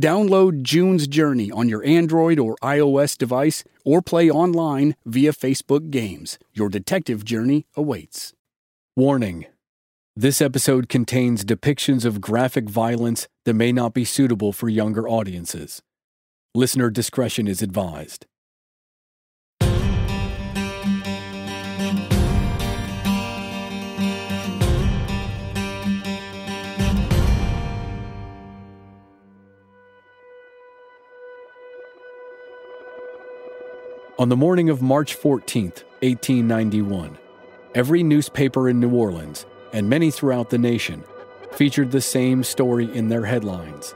Download June's Journey on your Android or iOS device or play online via Facebook Games. Your detective journey awaits. Warning This episode contains depictions of graphic violence that may not be suitable for younger audiences. Listener discretion is advised. On the morning of March 14, 1891, every newspaper in New Orleans, and many throughout the nation, featured the same story in their headlines.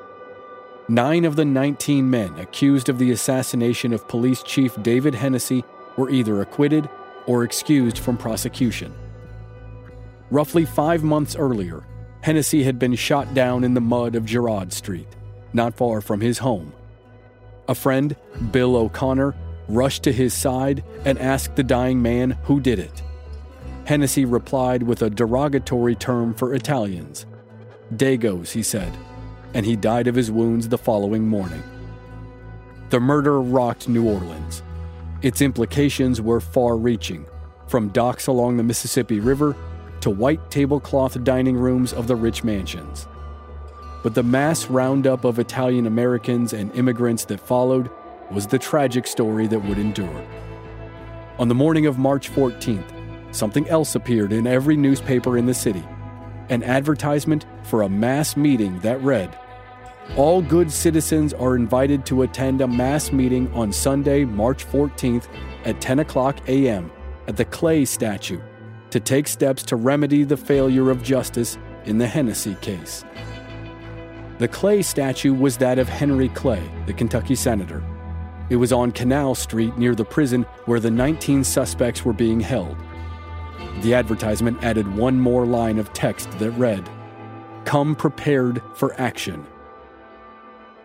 Nine of the 19 men accused of the assassination of Police Chief David Hennessy were either acquitted or excused from prosecution. Roughly five months earlier, Hennessy had been shot down in the mud of Girard Street, not far from his home. A friend, Bill O'Connor, rushed to his side and asked the dying man who did it. Hennessy replied with a derogatory term for Italians. Dagos, he said, and he died of his wounds the following morning. The murder rocked New Orleans. Its implications were far reaching, from docks along the Mississippi River to white tablecloth dining rooms of the rich mansions. But the mass roundup of Italian Americans and immigrants that followed was the tragic story that would endure. On the morning of March 14th, something else appeared in every newspaper in the city an advertisement for a mass meeting that read, All good citizens are invited to attend a mass meeting on Sunday, March 14th at 10 o'clock a.m. at the Clay statue to take steps to remedy the failure of justice in the Hennessy case. The Clay statue was that of Henry Clay, the Kentucky senator. It was on Canal Street near the prison where the 19 suspects were being held. The advertisement added one more line of text that read, Come prepared for action.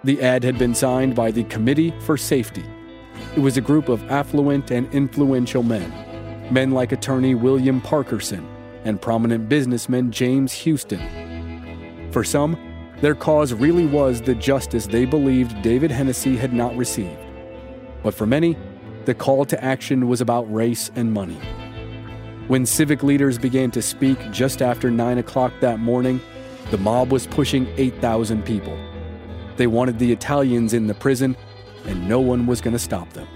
The ad had been signed by the Committee for Safety. It was a group of affluent and influential men, men like attorney William Parkerson and prominent businessman James Houston. For some, their cause really was the justice they believed David Hennessy had not received. But for many, the call to action was about race and money. When civic leaders began to speak just after 9 o'clock that morning, the mob was pushing 8,000 people. They wanted the Italians in the prison, and no one was going to stop them.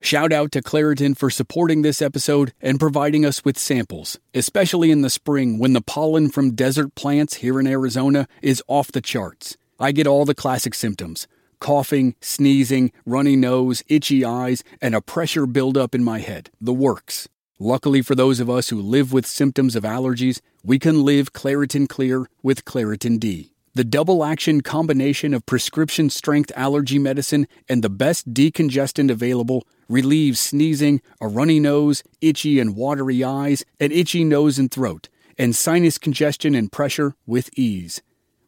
Shout out to Claritin for supporting this episode and providing us with samples, especially in the spring when the pollen from desert plants here in Arizona is off the charts. I get all the classic symptoms coughing, sneezing, runny nose, itchy eyes, and a pressure buildup in my head. The works. Luckily for those of us who live with symptoms of allergies, we can live Claritin Clear with Claritin D. The double action combination of prescription strength allergy medicine and the best decongestant available relieves sneezing, a runny nose, itchy and watery eyes, an itchy nose and throat, and sinus congestion and pressure with ease.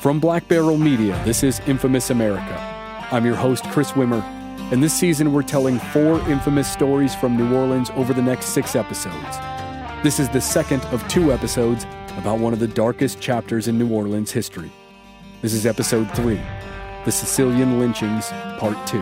From Black Barrel Media, this is Infamous America. I'm your host, Chris Wimmer, and this season we're telling four infamous stories from New Orleans over the next six episodes. This is the second of two episodes about one of the darkest chapters in New Orleans history. This is episode 3 The Sicilian Lynchings, Part 2.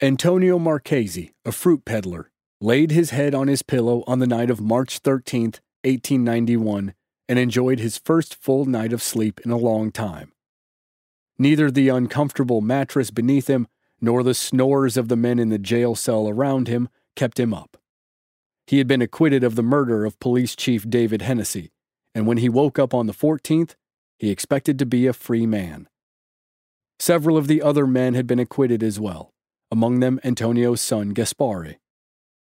Antonio Marchesi, a fruit peddler, laid his head on his pillow on the night of March 13th, 1891, and enjoyed his first full night of sleep in a long time. Neither the uncomfortable mattress beneath him nor the snores of the men in the jail cell around him kept him up. He had been acquitted of the murder of Police Chief David Hennessy, and when he woke up on the 14th, he expected to be a free man. Several of the other men had been acquitted as well, among them Antonio's son Gaspare.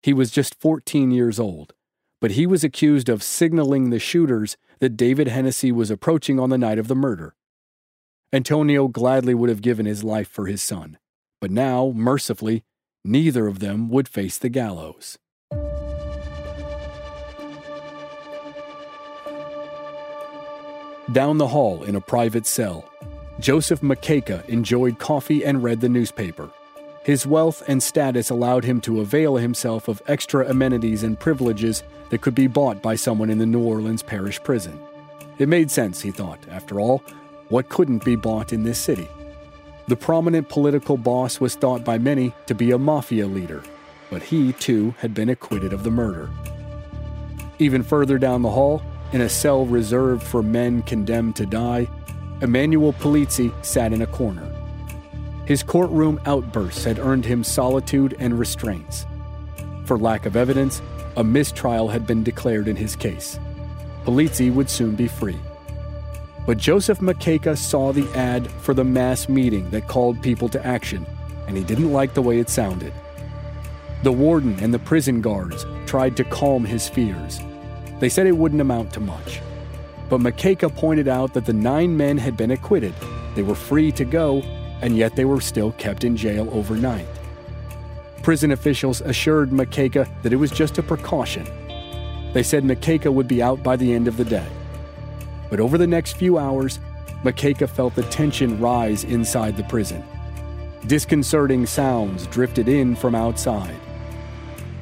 He was just 14 years old, but he was accused of signaling the shooters that David Hennessy was approaching on the night of the murder. Antonio gladly would have given his life for his son, but now, mercifully, neither of them would face the gallows. Down the hall in a private cell, Joseph Macheca enjoyed coffee and read the newspaper. His wealth and status allowed him to avail himself of extra amenities and privileges that could be bought by someone in the New Orleans parish prison. It made sense, he thought. After all, what couldn't be bought in this city? The prominent political boss was thought by many to be a mafia leader, but he, too, had been acquitted of the murder. Even further down the hall, in a cell reserved for men condemned to die, Emmanuel Polizzi sat in a corner. His courtroom outbursts had earned him solitude and restraints. For lack of evidence, a mistrial had been declared in his case. Polizzi would soon be free. But Joseph Macheca saw the ad for the mass meeting that called people to action, and he didn't like the way it sounded. The warden and the prison guards tried to calm his fears. They said it wouldn't amount to much. But Macheca pointed out that the nine men had been acquitted. They were free to go, and yet they were still kept in jail overnight. Prison officials assured Macheca that it was just a precaution. They said Macheca would be out by the end of the day. But over the next few hours, Macheca felt the tension rise inside the prison. Disconcerting sounds drifted in from outside.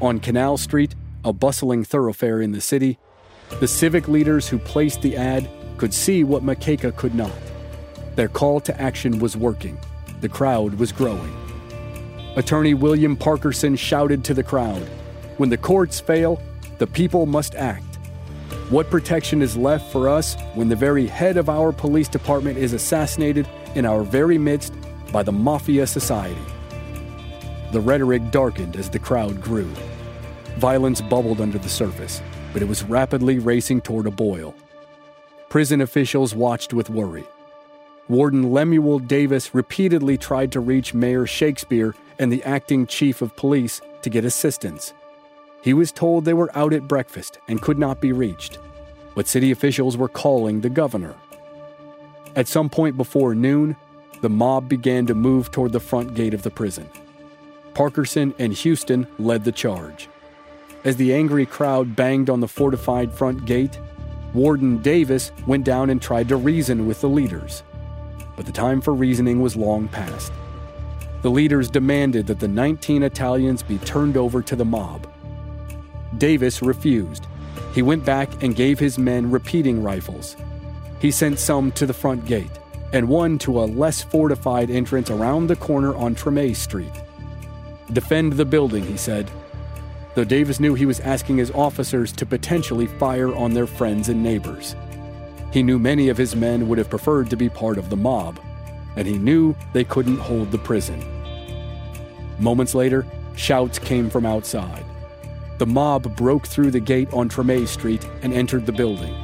On Canal Street, a bustling thoroughfare in the city, the civic leaders who placed the ad could see what Macheca could not. Their call to action was working. The crowd was growing. Attorney William Parkerson shouted to the crowd When the courts fail, the people must act. What protection is left for us when the very head of our police department is assassinated in our very midst by the Mafia Society? The rhetoric darkened as the crowd grew. Violence bubbled under the surface, but it was rapidly racing toward a boil. Prison officials watched with worry. Warden Lemuel Davis repeatedly tried to reach Mayor Shakespeare and the acting chief of police to get assistance. He was told they were out at breakfast and could not be reached, but city officials were calling the governor. At some point before noon, the mob began to move toward the front gate of the prison. Parkerson and Houston led the charge. As the angry crowd banged on the fortified front gate, Warden Davis went down and tried to reason with the leaders. But the time for reasoning was long past. The leaders demanded that the 19 Italians be turned over to the mob. Davis refused. He went back and gave his men repeating rifles. He sent some to the front gate and one to a less fortified entrance around the corner on Treme Street. Defend the building, he said. Though Davis knew he was asking his officers to potentially fire on their friends and neighbors. He knew many of his men would have preferred to be part of the mob, and he knew they couldn't hold the prison. Moments later, shouts came from outside. The mob broke through the gate on Treme Street and entered the building.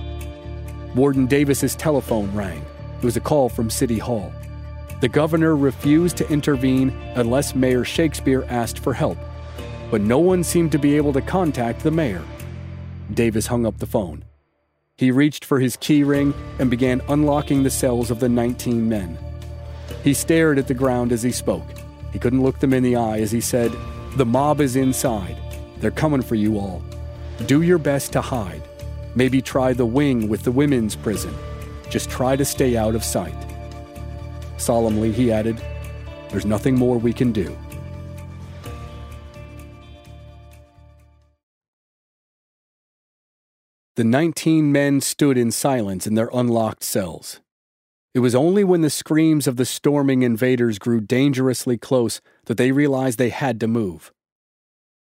Warden Davis's telephone rang. It was a call from City Hall. The governor refused to intervene unless Mayor Shakespeare asked for help, but no one seemed to be able to contact the mayor. Davis hung up the phone. He reached for his key ring and began unlocking the cells of the 19 men. He stared at the ground as he spoke. He couldn't look them in the eye as he said, The mob is inside. They're coming for you all. Do your best to hide. Maybe try the wing with the women's prison. Just try to stay out of sight. Solemnly, he added, There's nothing more we can do. The 19 men stood in silence in their unlocked cells. It was only when the screams of the storming invaders grew dangerously close that they realized they had to move.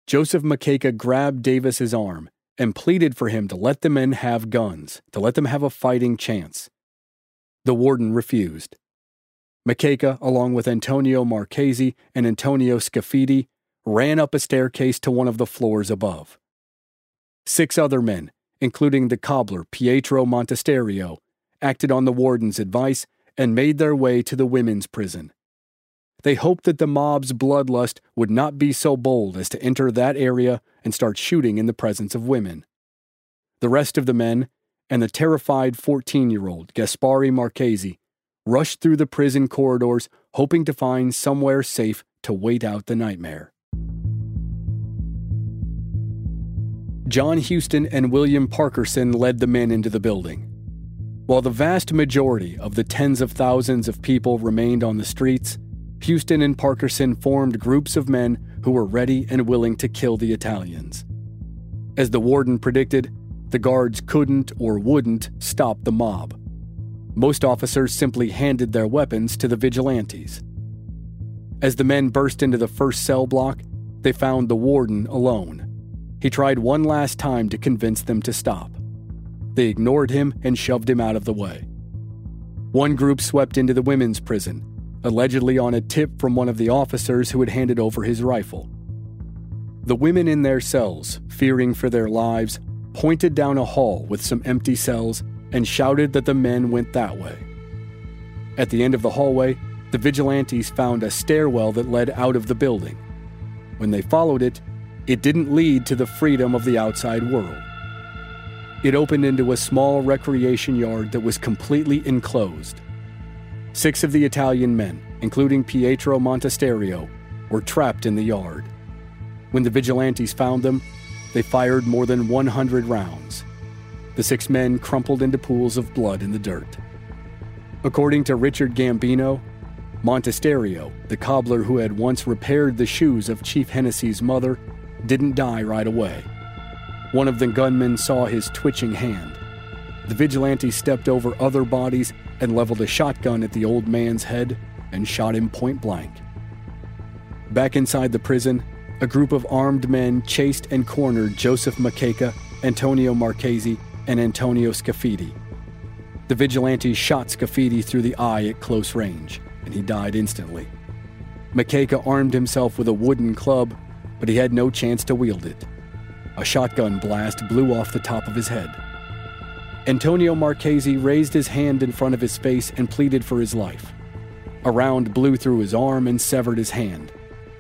Joseph Macheca grabbed Davis's arm and pleaded for him to let the men have guns, to let them have a fighting chance. The warden refused. Macheca, along with Antonio Marchesi and Antonio Scaffidi, ran up a staircase to one of the floors above. Six other men, including the cobbler Pietro Montasterio, acted on the warden's advice and made their way to the women's prison. They hoped that the mob's bloodlust would not be so bold as to enter that area and start shooting in the presence of women. The rest of the men, and the terrified 14 year old Gaspare Marchesi, rushed through the prison corridors hoping to find somewhere safe to wait out the nightmare. John Houston and William Parkerson led the men into the building. While the vast majority of the tens of thousands of people remained on the streets, Houston and Parkerson formed groups of men who were ready and willing to kill the Italians. As the warden predicted, the guards couldn't or wouldn't stop the mob. Most officers simply handed their weapons to the vigilantes. As the men burst into the first cell block, they found the warden alone. He tried one last time to convince them to stop. They ignored him and shoved him out of the way. One group swept into the women's prison, allegedly on a tip from one of the officers who had handed over his rifle. The women in their cells, fearing for their lives, pointed down a hall with some empty cells and shouted that the men went that way. At the end of the hallway, the vigilantes found a stairwell that led out of the building. When they followed it, it didn't lead to the freedom of the outside world. It opened into a small recreation yard that was completely enclosed. Six of the Italian men, including Pietro Montasterio, were trapped in the yard. When the vigilantes found them, they fired more than 100 rounds. The six men crumpled into pools of blood in the dirt. According to Richard Gambino, Montasterio, the cobbler who had once repaired the shoes of Chief Hennessy's mother, didn't die right away. One of the gunmen saw his twitching hand. The vigilante stepped over other bodies and leveled a shotgun at the old man's head and shot him point blank. Back inside the prison, a group of armed men chased and cornered Joseph Macheca, Antonio Marchesi, and Antonio Scaffidi. The vigilantes shot Scaffidi through the eye at close range, and he died instantly. Macheca armed himself with a wooden club, but he had no chance to wield it. A shotgun blast blew off the top of his head. Antonio Marchesi raised his hand in front of his face and pleaded for his life. A round blew through his arm and severed his hand.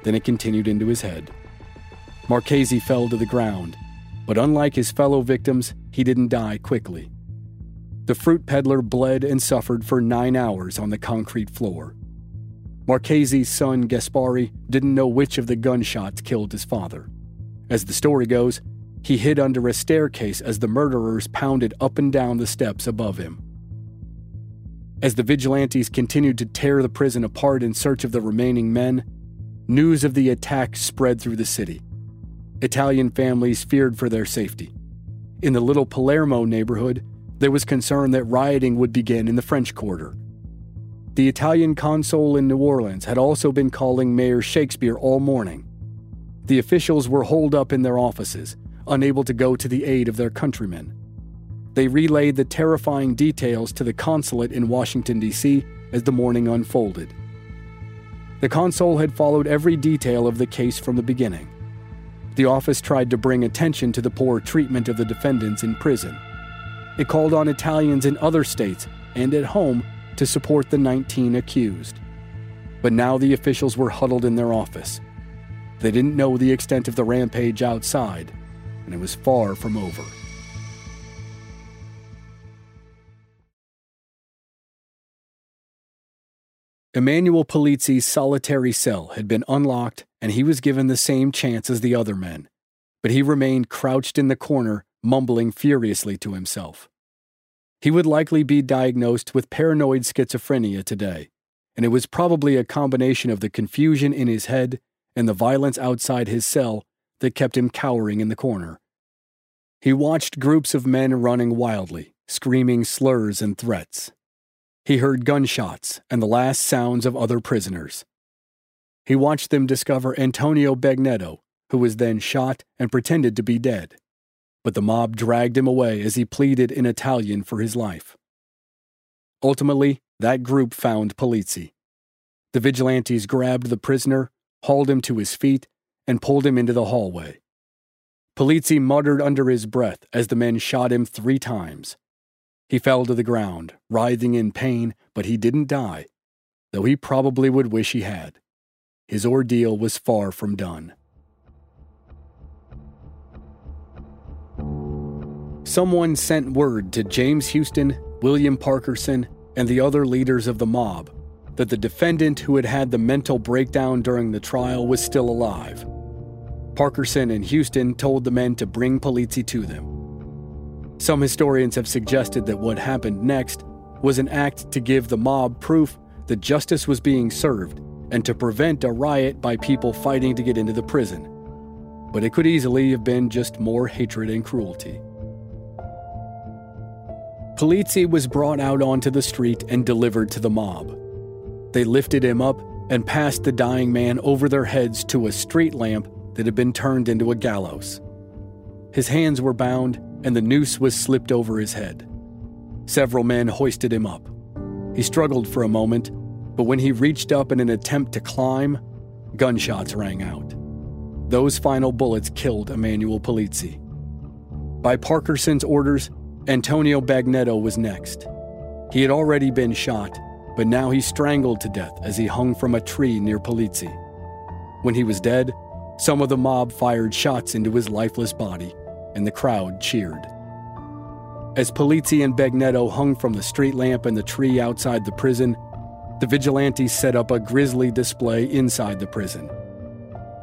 Then it continued into his head. Marchesi fell to the ground, but unlike his fellow victims, he didn't die quickly. The fruit peddler bled and suffered for nine hours on the concrete floor. Marchesi's son, Gaspare, didn't know which of the gunshots killed his father. As the story goes, he hid under a staircase as the murderers pounded up and down the steps above him. As the vigilantes continued to tear the prison apart in search of the remaining men, news of the attack spread through the city. Italian families feared for their safety. In the little Palermo neighborhood, there was concern that rioting would begin in the French Quarter. The Italian consul in New Orleans had also been calling Mayor Shakespeare all morning, the officials were holed up in their offices, unable to go to the aid of their countrymen. They relayed the terrifying details to the consulate in Washington, D.C. as the morning unfolded. The consul had followed every detail of the case from the beginning. The office tried to bring attention to the poor treatment of the defendants in prison. It called on Italians in other states and at home to support the 19 accused. But now the officials were huddled in their office, they didn't know the extent of the rampage outside, and it was far from over. Emmanuel Polizzi's solitary cell had been unlocked, and he was given the same chance as the other men, but he remained crouched in the corner, mumbling furiously to himself. He would likely be diagnosed with paranoid schizophrenia today, and it was probably a combination of the confusion in his head and the violence outside his cell that kept him cowering in the corner. He watched groups of men running wildly, screaming slurs and threats. He heard gunshots and the last sounds of other prisoners. He watched them discover Antonio Bagnetto, who was then shot and pretended to be dead. But the mob dragged him away as he pleaded in Italian for his life. Ultimately, that group found Polizzi. The vigilantes grabbed the prisoner, hauled him to his feet, and pulled him into the hallway. Polizzi muttered under his breath as the men shot him three times. He fell to the ground, writhing in pain, but he didn't die, though he probably would wish he had. His ordeal was far from done. Someone sent word to James Houston, William Parkerson, and the other leaders of the mob that the defendant who had had the mental breakdown during the trial was still alive. Parkerson and Houston told the men to bring Polizzi to them. Some historians have suggested that what happened next was an act to give the mob proof that justice was being served and to prevent a riot by people fighting to get into the prison. But it could easily have been just more hatred and cruelty. Polizzi was brought out onto the street and delivered to the mob. They lifted him up and passed the dying man over their heads to a street lamp that had been turned into a gallows. His hands were bound, and the noose was slipped over his head. Several men hoisted him up. He struggled for a moment, but when he reached up in an attempt to climb, gunshots rang out. Those final bullets killed Emmanuel Polizzi. By Parkerson's orders, Antonio Bagnetto was next. He had already been shot, but now he strangled to death as he hung from a tree near Polizzi. When he was dead, some of the mob fired shots into his lifeless body, and the crowd cheered. As Polizzi and Bagnetto hung from the street lamp and the tree outside the prison, the vigilantes set up a grisly display inside the prison.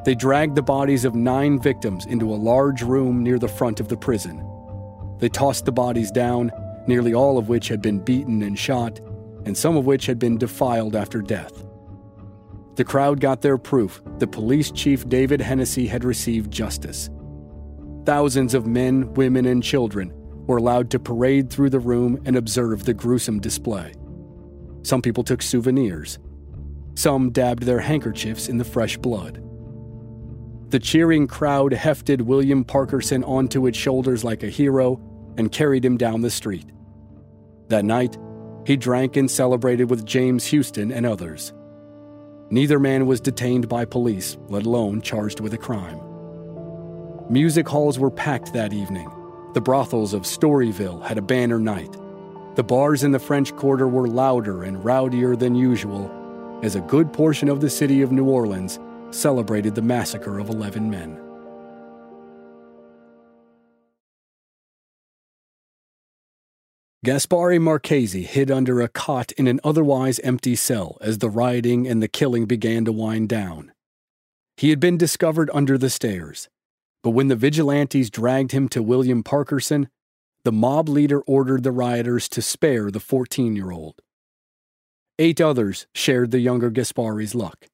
They dragged the bodies of nine victims into a large room near the front of the prison. They tossed the bodies down, nearly all of which had been beaten and shot, and some of which had been defiled after death. The crowd got their proof that Police Chief David Hennessy had received justice. Thousands of men, women, and children were allowed to parade through the room and observe the gruesome display. Some people took souvenirs. Some dabbed their handkerchiefs in the fresh blood. The cheering crowd hefted William Parkerson onto its shoulders like a hero and carried him down the street. That night, he drank and celebrated with James Houston and others. Neither man was detained by police, let alone charged with a crime. Music halls were packed that evening. The brothels of Storyville had a banner night. The bars in the French Quarter were louder and rowdier than usual, as a good portion of the city of New Orleans celebrated the massacre of 11 men. Gaspare Marchesi hid under a cot in an otherwise empty cell as the rioting and the killing began to wind down. He had been discovered under the stairs, but when the vigilantes dragged him to William Parkerson, the mob leader ordered the rioters to spare the 14 year old. Eight others shared the younger Gaspare's luck.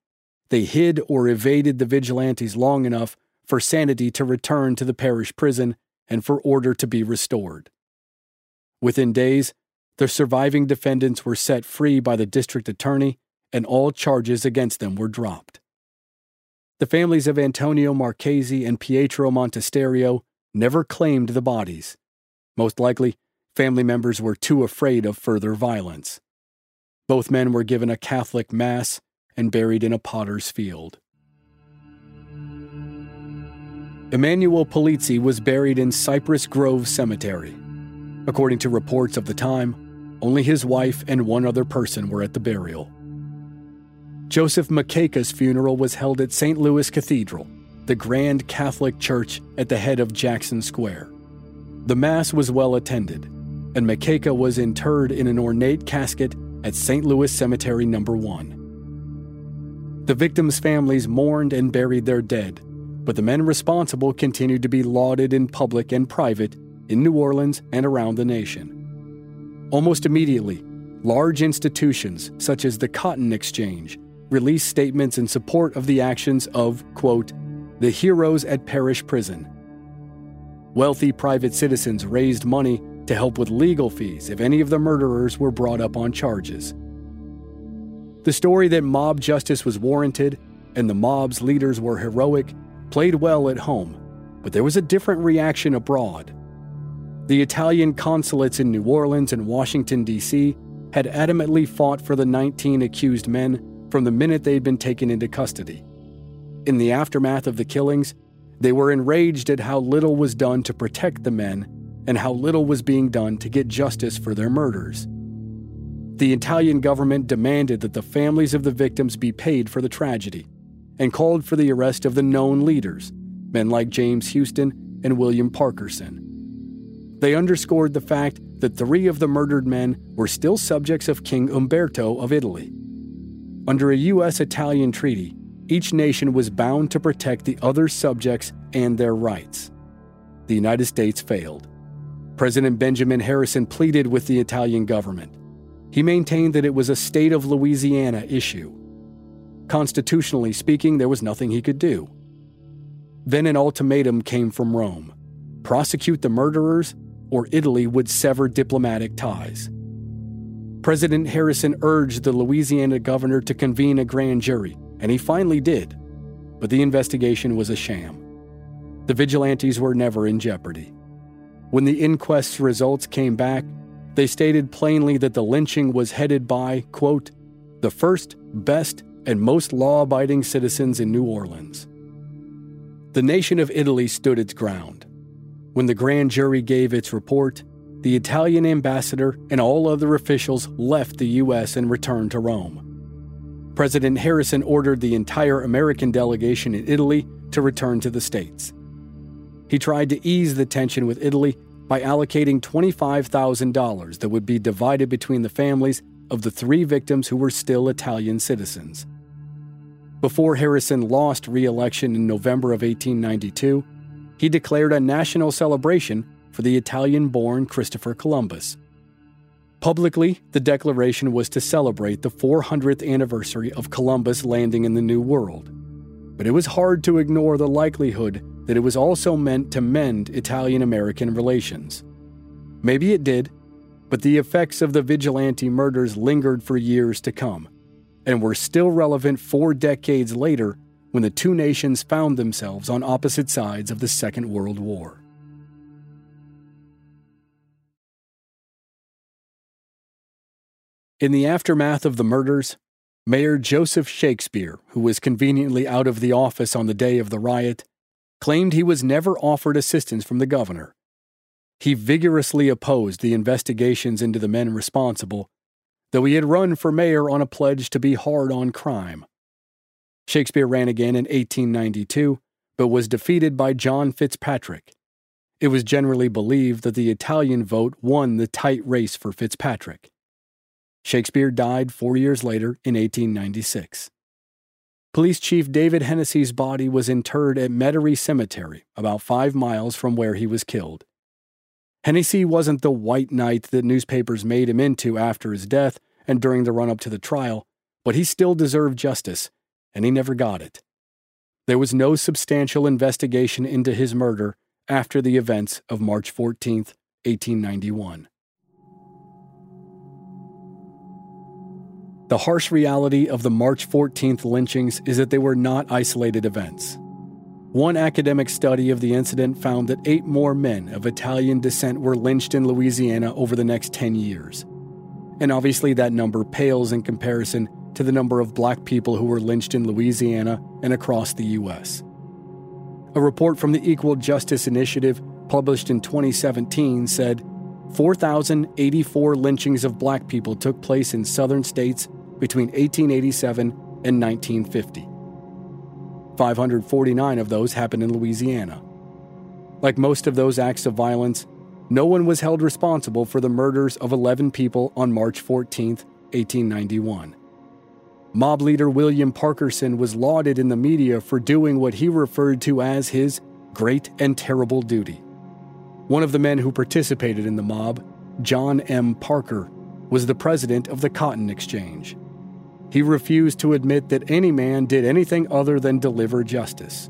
They hid or evaded the vigilantes long enough for sanity to return to the parish prison and for order to be restored. Within days, the surviving defendants were set free by the district attorney, and all charges against them were dropped. The families of Antonio Marchesi and Pietro Montesterio never claimed the bodies. Most likely, family members were too afraid of further violence. Both men were given a Catholic Mass and buried in a potter's field. Emmanuel Polizzi was buried in Cypress Grove Cemetery. According to reports of the time, only his wife and one other person were at the burial. Joseph Macheca's funeral was held at St. Louis Cathedral, the grand Catholic church at the head of Jackson Square. The Mass was well attended, and Macheca was interred in an ornate casket at St. Louis Cemetery No. 1. The victims' families mourned and buried their dead, but the men responsible continued to be lauded in public and private in New Orleans and around the nation. Almost immediately, large institutions such as the Cotton Exchange released statements in support of the actions of, quote, the heroes at Parish Prison. Wealthy private citizens raised money to help with legal fees if any of the murderers were brought up on charges. The story that mob justice was warranted and the mob's leaders were heroic played well at home, but there was a different reaction abroad. The Italian consulates in New Orleans and Washington, D.C. had adamantly fought for the 19 accused men from the minute they'd been taken into custody. In the aftermath of the killings, they were enraged at how little was done to protect the men and how little was being done to get justice for their murders. The Italian government demanded that the families of the victims be paid for the tragedy and called for the arrest of the known leaders, men like James Houston and William Parkerson. They underscored the fact that three of the murdered men were still subjects of King Umberto of Italy. Under a U.S. Italian treaty, each nation was bound to protect the other subjects and their rights. The United States failed. President Benjamin Harrison pleaded with the Italian government. He maintained that it was a state of Louisiana issue. Constitutionally speaking, there was nothing he could do. Then an ultimatum came from Rome prosecute the murderers, or Italy would sever diplomatic ties. President Harrison urged the Louisiana governor to convene a grand jury, and he finally did. But the investigation was a sham. The vigilantes were never in jeopardy. When the inquest's results came back, they stated plainly that the lynching was headed by, quote, the first, best, and most law abiding citizens in New Orleans. The nation of Italy stood its ground. When the grand jury gave its report, the Italian ambassador and all other officials left the U.S. and returned to Rome. President Harrison ordered the entire American delegation in Italy to return to the States. He tried to ease the tension with Italy by allocating $25,000 that would be divided between the families of the three victims who were still Italian citizens. Before Harrison lost re election in November of 1892, he declared a national celebration for the Italian born Christopher Columbus. Publicly, the declaration was to celebrate the 400th anniversary of Columbus landing in the New World. But it was hard to ignore the likelihood that it was also meant to mend Italian American relations. Maybe it did, but the effects of the vigilante murders lingered for years to come and were still relevant four decades later when the two nations found themselves on opposite sides of the Second World War. In the aftermath of the murders, Mayor Joseph Shakespeare, who was conveniently out of the office on the day of the riot, claimed he was never offered assistance from the governor. He vigorously opposed the investigations into the men responsible though he had run for mayor on a pledge to be hard on crime. Shakespeare ran again in 1892, but was defeated by John Fitzpatrick. It was generally believed that the Italian vote won the tight race for Fitzpatrick. Shakespeare died four years later in 1896. Police Chief David Hennessy's body was interred at Metairie Cemetery, about five miles from where he was killed. Hennessy wasn't the white knight that newspapers made him into after his death and during the run up to the trial, but he still deserved justice, and he never got it. There was no substantial investigation into his murder after the events of March 14, 1891. The harsh reality of the March 14th lynchings is that they were not isolated events. One academic study of the incident found that eight more men of Italian descent were lynched in Louisiana over the next 10 years. And obviously, that number pales in comparison to the number of black people who were lynched in Louisiana and across the U.S. A report from the Equal Justice Initiative, published in 2017, said 4,084 lynchings of black people took place in southern states between 1887 and 1950. 549 of those happened in Louisiana. Like most of those acts of violence, no one was held responsible for the murders of 11 people on March 14, 1891. Mob leader William Parkerson was lauded in the media for doing what he referred to as his great and terrible duty. One of the men who participated in the mob, John M. Parker, was the president of the Cotton Exchange. He refused to admit that any man did anything other than deliver justice.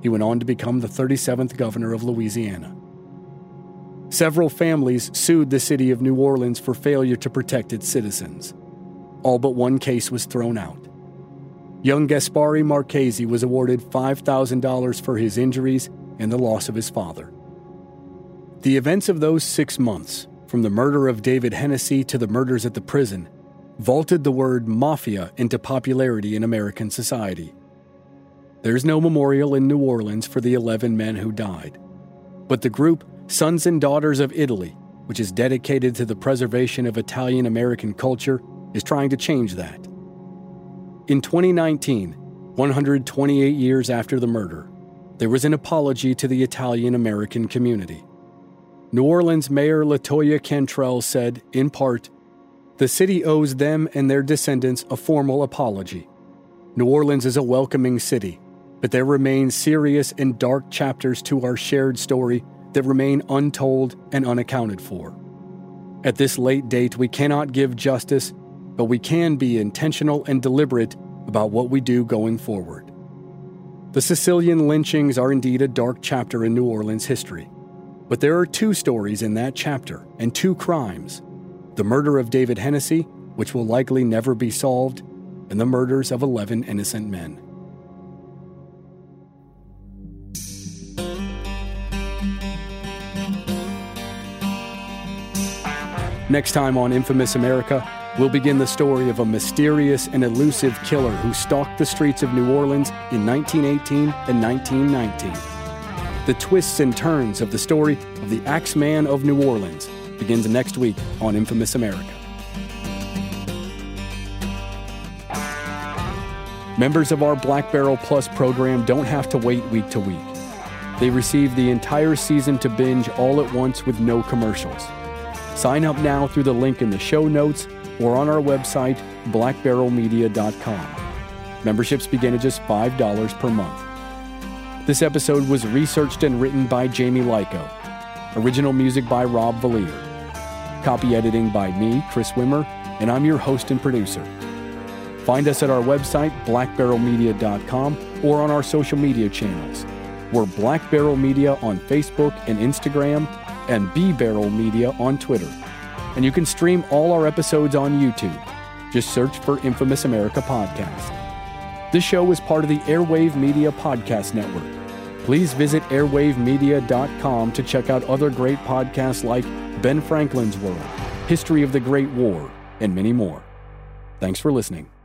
He went on to become the 37th governor of Louisiana. Several families sued the city of New Orleans for failure to protect its citizens. All but one case was thrown out. Young Gaspare Marchesi was awarded $5,000 for his injuries and the loss of his father. The events of those six months, from the murder of David Hennessy to the murders at the prison, vaulted the word mafia into popularity in American society. There's no memorial in New Orleans for the 11 men who died, but the group Sons and Daughters of Italy, which is dedicated to the preservation of Italian American culture, is trying to change that. In 2019, 128 years after the murder, there was an apology to the Italian American community. New Orleans Mayor Latoya Cantrell said, in part, the city owes them and their descendants a formal apology. New Orleans is a welcoming city, but there remain serious and dark chapters to our shared story that remain untold and unaccounted for. At this late date, we cannot give justice but we can be intentional and deliberate about what we do going forward. The Sicilian lynchings are indeed a dark chapter in New Orleans history, but there are two stories in that chapter and two crimes the murder of David Hennessy, which will likely never be solved, and the murders of 11 innocent men. Next time on Infamous America, We'll begin the story of a mysterious and elusive killer who stalked the streets of New Orleans in 1918 and 1919. The twists and turns of the story of the Axeman of New Orleans begins next week on Infamous America. Members of our Black Barrel Plus program don't have to wait week to week. They receive the entire season to binge all at once with no commercials. Sign up now through the link in the show notes or on our website, blackbarrelmedia.com. Memberships begin at just $5 per month. This episode was researched and written by Jamie Lyko. Original music by Rob Valier. Copy editing by me, Chris Wimmer, and I'm your host and producer. Find us at our website, blackbarrelmedia.com, or on our social media channels. We're Black Barrel Media on Facebook and Instagram, and B Barrel Media on Twitter and you can stream all our episodes on YouTube. Just search for Infamous America Podcast. This show is part of the Airwave Media Podcast Network. Please visit airwavemedia.com to check out other great podcasts like Ben Franklin's World, History of the Great War, and many more. Thanks for listening.